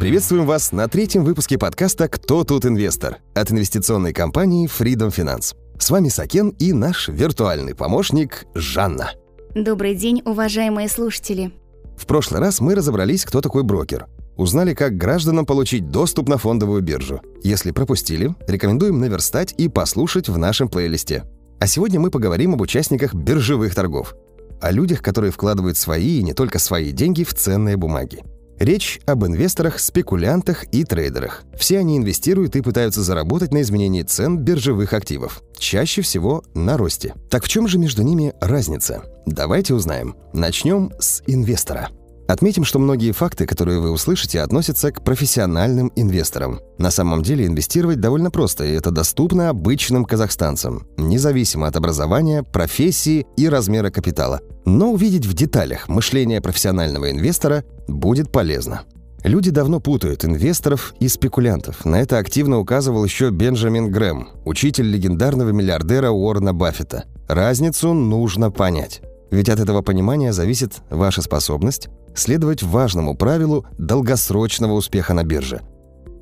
Приветствуем вас на третьем выпуске подкаста «Кто тут инвестор?» от инвестиционной компании Freedom Finance. С вами Сакен и наш виртуальный помощник Жанна. Добрый день, уважаемые слушатели. В прошлый раз мы разобрались, кто такой брокер. Узнали, как гражданам получить доступ на фондовую биржу. Если пропустили, рекомендуем наверстать и послушать в нашем плейлисте. А сегодня мы поговорим об участниках биржевых торгов. О людях, которые вкладывают свои и не только свои деньги в ценные бумаги. Речь об инвесторах, спекулянтах и трейдерах. Все они инвестируют и пытаются заработать на изменении цен биржевых активов. Чаще всего на росте. Так в чем же между ними разница? Давайте узнаем. Начнем с инвестора. Отметим, что многие факты, которые вы услышите, относятся к профессиональным инвесторам. На самом деле инвестировать довольно просто, и это доступно обычным казахстанцам, независимо от образования, профессии и размера капитала. Но увидеть в деталях мышление профессионального инвестора будет полезно. Люди давно путают инвесторов и спекулянтов. На это активно указывал еще Бенджамин Грэм, учитель легендарного миллиардера Уоррена Баффета. Разницу нужно понять. Ведь от этого понимания зависит ваша способность следовать важному правилу долгосрочного успеха на бирже.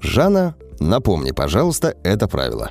Жанна, напомни, пожалуйста, это правило.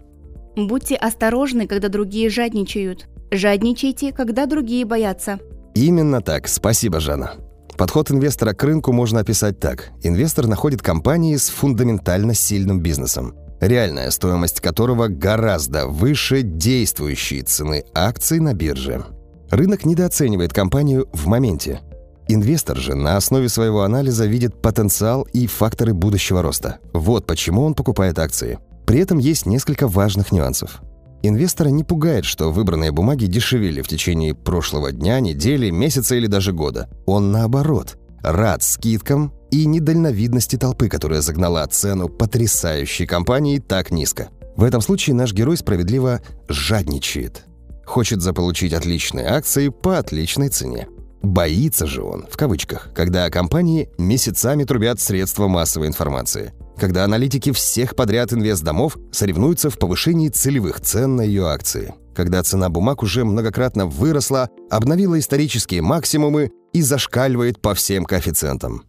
Будьте осторожны, когда другие жадничают. Жадничайте, когда другие боятся. Именно так. Спасибо, Жанна. Подход инвестора к рынку можно описать так. Инвестор находит компании с фундаментально сильным бизнесом, реальная стоимость которого гораздо выше действующей цены акций на бирже. Рынок недооценивает компанию в моменте – Инвестор же на основе своего анализа видит потенциал и факторы будущего роста. Вот почему он покупает акции. При этом есть несколько важных нюансов. Инвестора не пугает, что выбранные бумаги дешевели в течение прошлого дня, недели, месяца или даже года. Он наоборот, рад скидкам и недальновидности толпы, которая загнала цену потрясающей компании так низко. В этом случае наш герой справедливо жадничает. Хочет заполучить отличные акции по отличной цене. Боится же он, в кавычках, когда компании месяцами трубят средства массовой информации. Когда аналитики всех подряд инвестдомов соревнуются в повышении целевых цен на ее акции. Когда цена бумаг уже многократно выросла, обновила исторические максимумы и зашкаливает по всем коэффициентам.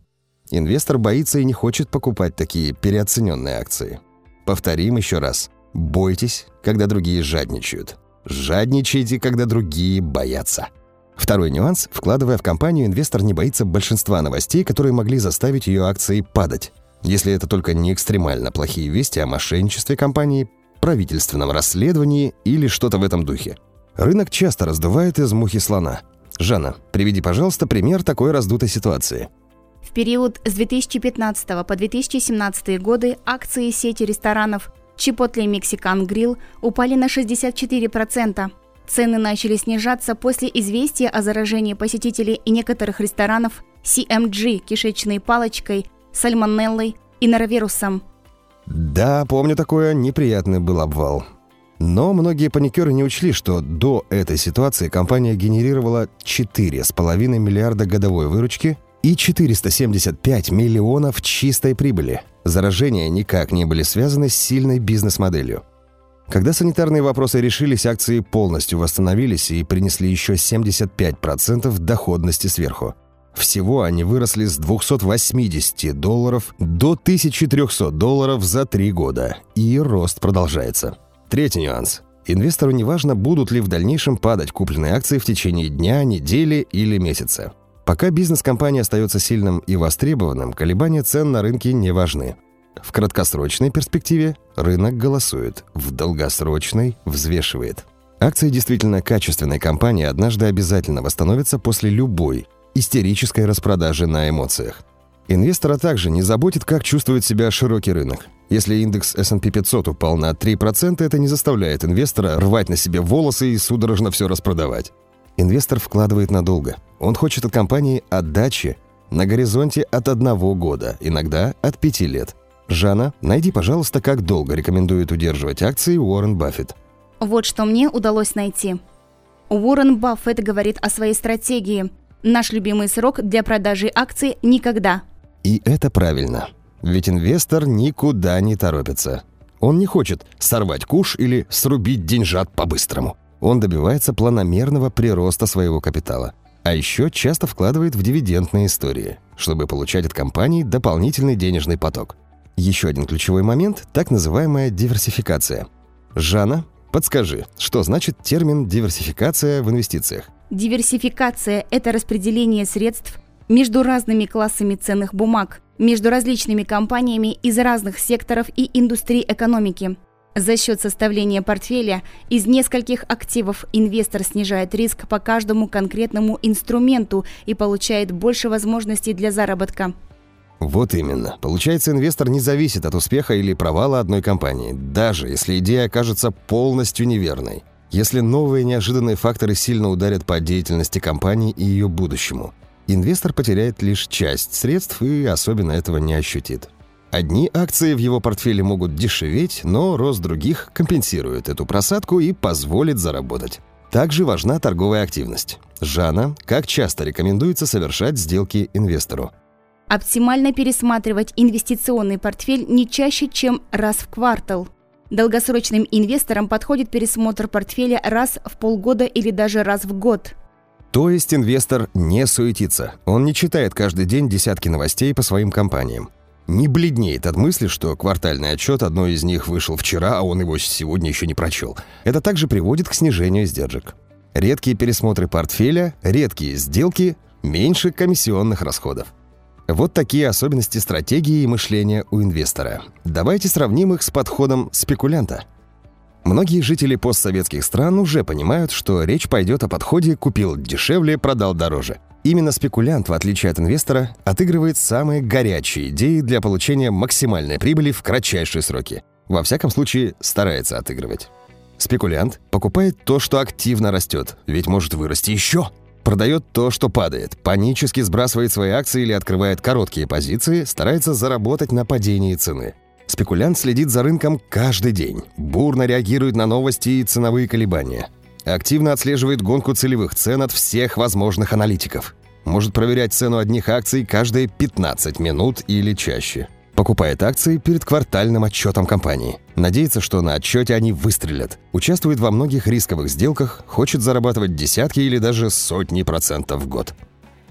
Инвестор боится и не хочет покупать такие переоцененные акции. Повторим еще раз. Бойтесь, когда другие жадничают. Жадничайте, когда другие боятся. Второй нюанс. Вкладывая в компанию, инвестор не боится большинства новостей, которые могли заставить ее акции падать. Если это только не экстремально плохие вести о мошенничестве компании, правительственном расследовании или что-то в этом духе. Рынок часто раздувает из мухи слона. Жанна, приведи, пожалуйста, пример такой раздутой ситуации. В период с 2015 по 2017 годы акции сети ресторанов Chipotle Mexican Grill упали на 64%, Цены начали снижаться после известия о заражении посетителей и некоторых ресторанов CMG – кишечной палочкой, сальмонеллой и норовирусом. Да, помню такое, неприятный был обвал. Но многие паникеры не учли, что до этой ситуации компания генерировала 4,5 миллиарда годовой выручки и 475 миллионов чистой прибыли. Заражения никак не были связаны с сильной бизнес-моделью. Когда санитарные вопросы решились, акции полностью восстановились и принесли еще 75% доходности сверху. Всего они выросли с 280 долларов до 1300 долларов за три года, и рост продолжается. Третий нюанс. Инвестору не важно, будут ли в дальнейшем падать купленные акции в течение дня, недели или месяца. Пока бизнес компании остается сильным и востребованным, колебания цен на рынке не важны. В краткосрочной перспективе рынок голосует, в долгосрочной взвешивает. Акции действительно качественной компании однажды обязательно восстановятся после любой истерической распродажи на эмоциях. Инвестора также не заботит, как чувствует себя широкий рынок. Если индекс S&P 500 упал на 3%, это не заставляет инвестора рвать на себе волосы и судорожно все распродавать. Инвестор вкладывает надолго. Он хочет от компании отдачи на горизонте от одного года, иногда от пяти лет – Жанна, найди, пожалуйста, как долго рекомендует удерживать акции Уоррен Баффет. Вот что мне удалось найти. Уоррен Баффет говорит о своей стратегии. Наш любимый срок для продажи акций – никогда. И это правильно. Ведь инвестор никуда не торопится. Он не хочет сорвать куш или срубить деньжат по-быстрому. Он добивается планомерного прироста своего капитала. А еще часто вкладывает в дивидендные истории, чтобы получать от компаний дополнительный денежный поток. Еще один ключевой момент – так называемая диверсификация. Жанна, подскажи, что значит термин «диверсификация» в инвестициях? Диверсификация – это распределение средств между разными классами ценных бумаг, между различными компаниями из разных секторов и индустрий экономики. За счет составления портфеля из нескольких активов инвестор снижает риск по каждому конкретному инструменту и получает больше возможностей для заработка. Вот именно. Получается, инвестор не зависит от успеха или провала одной компании, даже если идея окажется полностью неверной. Если новые неожиданные факторы сильно ударят по деятельности компании и ее будущему. Инвестор потеряет лишь часть средств и особенно этого не ощутит. Одни акции в его портфеле могут дешеветь, но рост других компенсирует эту просадку и позволит заработать. Также важна торговая активность. Жанна, как часто рекомендуется совершать сделки инвестору? Оптимально пересматривать инвестиционный портфель не чаще, чем раз в квартал. Долгосрочным инвесторам подходит пересмотр портфеля раз в полгода или даже раз в год. То есть инвестор не суетится. Он не читает каждый день десятки новостей по своим компаниям не бледнеет от мысли, что квартальный отчет одной из них вышел вчера, а он его сегодня еще не прочел. Это также приводит к снижению издержек. Редкие пересмотры портфеля, редкие сделки, меньше комиссионных расходов. Вот такие особенности стратегии и мышления у инвестора. Давайте сравним их с подходом спекулянта. Многие жители постсоветских стран уже понимают, что речь пойдет о подходе «купил дешевле, продал дороже». Именно спекулянт, в отличие от инвестора, отыгрывает самые горячие идеи для получения максимальной прибыли в кратчайшие сроки. Во всяком случае, старается отыгрывать. Спекулянт покупает то, что активно растет, ведь может вырасти еще. Продает то, что падает, панически сбрасывает свои акции или открывает короткие позиции, старается заработать на падении цены. Спекулянт следит за рынком каждый день, бурно реагирует на новости и ценовые колебания – Активно отслеживает гонку целевых цен от всех возможных аналитиков. Может проверять цену одних акций каждые 15 минут или чаще. Покупает акции перед квартальным отчетом компании. Надеется, что на отчете они выстрелят. Участвует во многих рисковых сделках, хочет зарабатывать десятки или даже сотни процентов в год.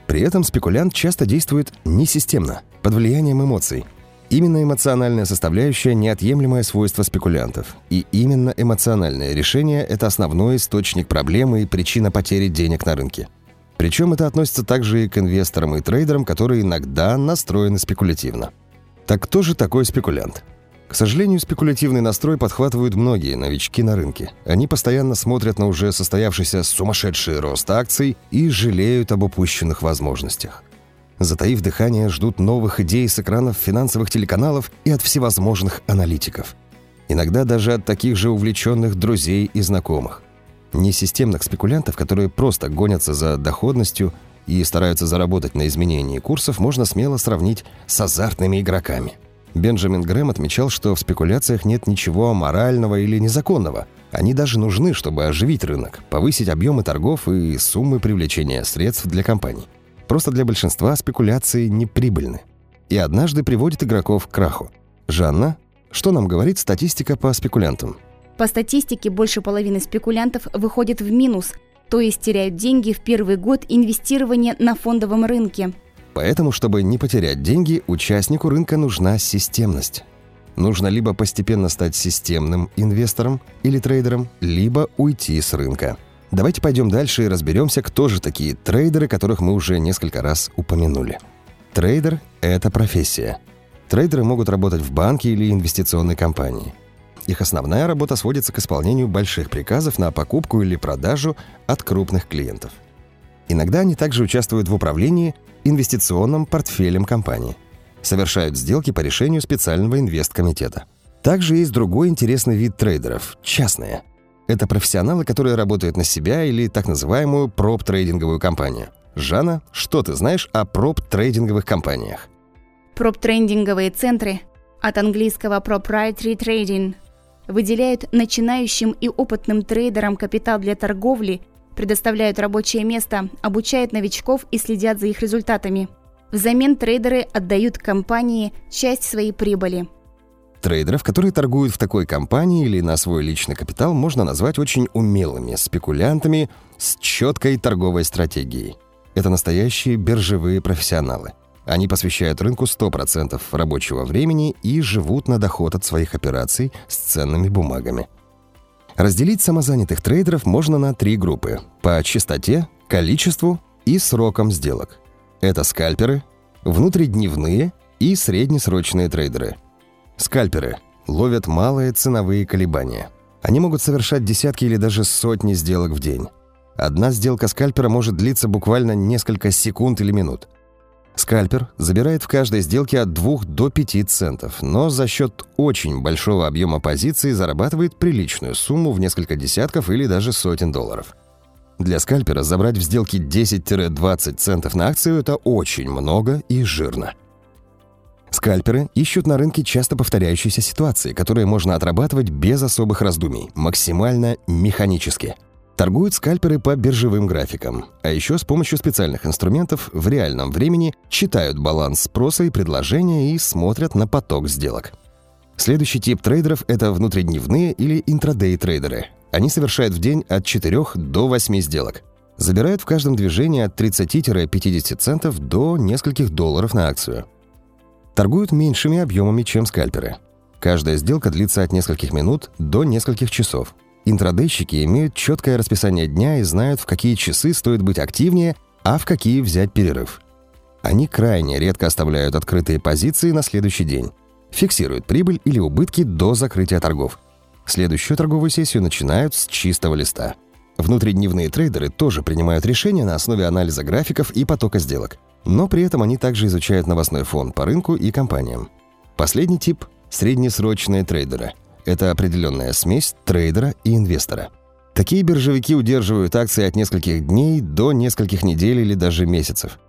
При этом спекулянт часто действует несистемно, под влиянием эмоций – Именно эмоциональная составляющая – неотъемлемое свойство спекулянтов. И именно эмоциональное решение – это основной источник проблемы и причина потери денег на рынке. Причем это относится также и к инвесторам и трейдерам, которые иногда настроены спекулятивно. Так кто же такой спекулянт? К сожалению, спекулятивный настрой подхватывают многие новички на рынке. Они постоянно смотрят на уже состоявшийся сумасшедший рост акций и жалеют об упущенных возможностях затаив дыхание, ждут новых идей с экранов финансовых телеканалов и от всевозможных аналитиков. Иногда даже от таких же увлеченных друзей и знакомых. Несистемных спекулянтов, которые просто гонятся за доходностью и стараются заработать на изменении курсов, можно смело сравнить с азартными игроками. Бенджамин Грэм отмечал, что в спекуляциях нет ничего морального или незаконного. Они даже нужны, чтобы оживить рынок, повысить объемы торгов и суммы привлечения средств для компаний. Просто для большинства спекуляции неприбыльны. И однажды приводит игроков к краху. Жанна, что нам говорит статистика по спекулянтам? По статистике, больше половины спекулянтов выходит в минус, то есть теряют деньги в первый год инвестирования на фондовом рынке. Поэтому, чтобы не потерять деньги, участнику рынка нужна системность. Нужно либо постепенно стать системным инвестором или трейдером, либо уйти с рынка. Давайте пойдем дальше и разберемся, кто же такие трейдеры, которых мы уже несколько раз упомянули. Трейдер – это профессия. Трейдеры могут работать в банке или инвестиционной компании. Их основная работа сводится к исполнению больших приказов на покупку или продажу от крупных клиентов. Иногда они также участвуют в управлении инвестиционным портфелем компании. Совершают сделки по решению специального инвесткомитета. Также есть другой интересный вид трейдеров – частные – это профессионалы, которые работают на себя или так называемую проп-трейдинговую компанию. Жанна, что ты знаешь о проп-трейдинговых компаниях? Проп-трейдинговые центры, от английского proprietary trading, выделяют начинающим и опытным трейдерам капитал для торговли, предоставляют рабочее место, обучают новичков и следят за их результатами. Взамен трейдеры отдают компании часть своей прибыли – Трейдеров, которые торгуют в такой компании или на свой личный капитал, можно назвать очень умелыми спекулянтами с четкой торговой стратегией. Это настоящие биржевые профессионалы. Они посвящают рынку 100% рабочего времени и живут на доход от своих операций с ценными бумагами. Разделить самозанятых трейдеров можно на три группы – по частоте, количеству и срокам сделок. Это скальперы, внутридневные и среднесрочные трейдеры. Скальперы ловят малые ценовые колебания. Они могут совершать десятки или даже сотни сделок в день. Одна сделка скальпера может длиться буквально несколько секунд или минут. Скальпер забирает в каждой сделке от 2 до 5 центов, но за счет очень большого объема позиций зарабатывает приличную сумму в несколько десятков или даже сотен долларов. Для скальпера забрать в сделке 10-20 центов на акцию – это очень много и жирно. Скальперы ищут на рынке часто повторяющиеся ситуации, которые можно отрабатывать без особых раздумий, максимально механически – Торгуют скальперы по биржевым графикам, а еще с помощью специальных инструментов в реальном времени читают баланс спроса и предложения и смотрят на поток сделок. Следующий тип трейдеров – это внутридневные или интрадей-трейдеры. Они совершают в день от 4 до 8 сделок. Забирают в каждом движении от 30-50 центов до нескольких долларов на акцию. Торгуют меньшими объемами, чем скальперы. Каждая сделка длится от нескольких минут до нескольких часов – Интрадейщики имеют четкое расписание дня и знают, в какие часы стоит быть активнее, а в какие взять перерыв. Они крайне редко оставляют открытые позиции на следующий день. Фиксируют прибыль или убытки до закрытия торгов. Следующую торговую сессию начинают с чистого листа. Внутридневные трейдеры тоже принимают решения на основе анализа графиков и потока сделок. Но при этом они также изучают новостной фон по рынку и компаниям. Последний тип – среднесрочные трейдеры – это определенная смесь трейдера и инвестора. Такие биржевики удерживают акции от нескольких дней до нескольких недель или даже месяцев.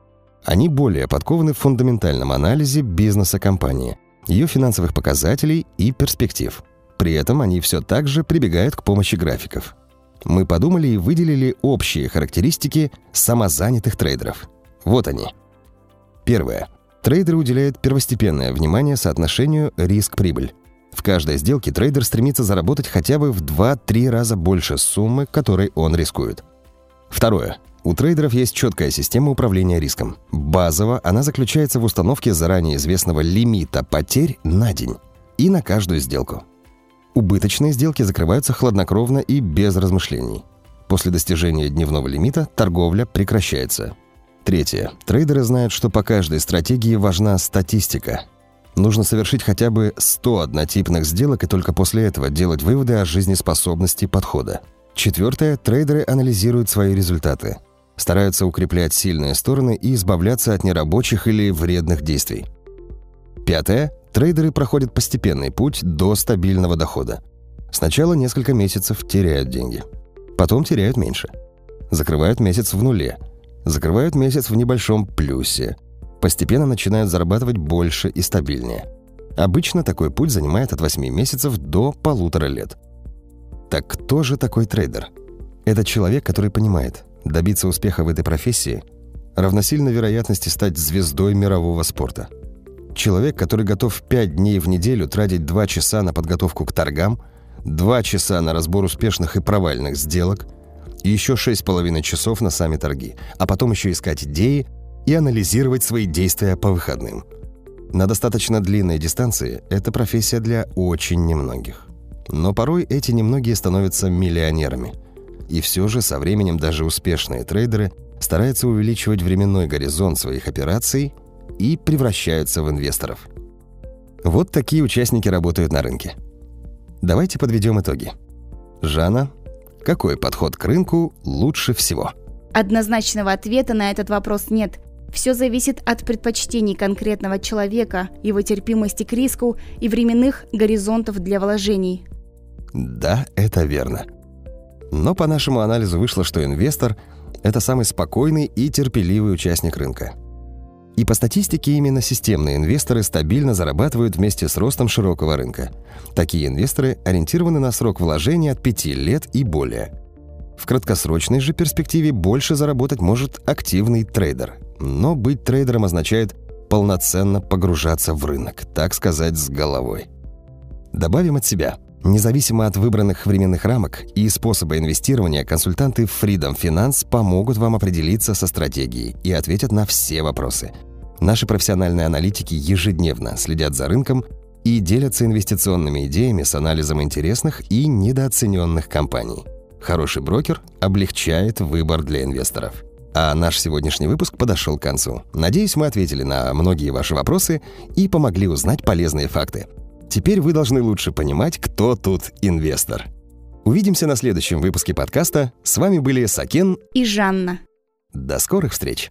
Они более подкованы в фундаментальном анализе бизнеса компании, ее финансовых показателей и перспектив. При этом они все так же прибегают к помощи графиков. Мы подумали и выделили общие характеристики самозанятых трейдеров. Вот они. Первое. Трейдеры уделяют первостепенное внимание соотношению риск-прибыль. В каждой сделке трейдер стремится заработать хотя бы в 2-3 раза больше суммы, которой он рискует. Второе. У трейдеров есть четкая система управления риском. Базово она заключается в установке заранее известного лимита потерь на день и на каждую сделку. Убыточные сделки закрываются хладнокровно и без размышлений. После достижения дневного лимита торговля прекращается. Третье. Трейдеры знают, что по каждой стратегии важна статистика, Нужно совершить хотя бы 100 однотипных сделок и только после этого делать выводы о жизнеспособности подхода. Четвертое. Трейдеры анализируют свои результаты. Стараются укреплять сильные стороны и избавляться от нерабочих или вредных действий. Пятое. Трейдеры проходят постепенный путь до стабильного дохода. Сначала несколько месяцев теряют деньги. Потом теряют меньше. Закрывают месяц в нуле. Закрывают месяц в небольшом плюсе – постепенно начинают зарабатывать больше и стабильнее. Обычно такой путь занимает от 8 месяцев до полутора лет. Так кто же такой трейдер? Это человек, который понимает, добиться успеха в этой профессии равносильно вероятности стать звездой мирового спорта. Человек, который готов 5 дней в неделю тратить 2 часа на подготовку к торгам, 2 часа на разбор успешных и провальных сделок, и еще 6,5 часов на сами торги, а потом еще искать идеи, и анализировать свои действия по выходным. На достаточно длинной дистанции это профессия для очень немногих. Но порой эти немногие становятся миллионерами. И все же со временем даже успешные трейдеры стараются увеличивать временной горизонт своих операций и превращаются в инвесторов. Вот такие участники работают на рынке. Давайте подведем итоги. Жанна, какой подход к рынку лучше всего? Однозначного ответа на этот вопрос нет – все зависит от предпочтений конкретного человека, его терпимости к риску и временных горизонтов для вложений. Да, это верно. Но по нашему анализу вышло, что инвестор – это самый спокойный и терпеливый участник рынка. И по статистике именно системные инвесторы стабильно зарабатывают вместе с ростом широкого рынка. Такие инвесторы ориентированы на срок вложения от 5 лет и более. В краткосрочной же перспективе больше заработать может активный трейдер – но быть трейдером означает полноценно погружаться в рынок, так сказать, с головой. Добавим от себя. Независимо от выбранных временных рамок и способа инвестирования, консультанты Freedom Finance помогут вам определиться со стратегией и ответят на все вопросы. Наши профессиональные аналитики ежедневно следят за рынком и делятся инвестиционными идеями с анализом интересных и недооцененных компаний. Хороший брокер облегчает выбор для инвесторов. А наш сегодняшний выпуск подошел к концу. Надеюсь, мы ответили на многие ваши вопросы и помогли узнать полезные факты. Теперь вы должны лучше понимать, кто тут инвестор. Увидимся на следующем выпуске подкаста. С вами были Сакен и Жанна. До скорых встреч!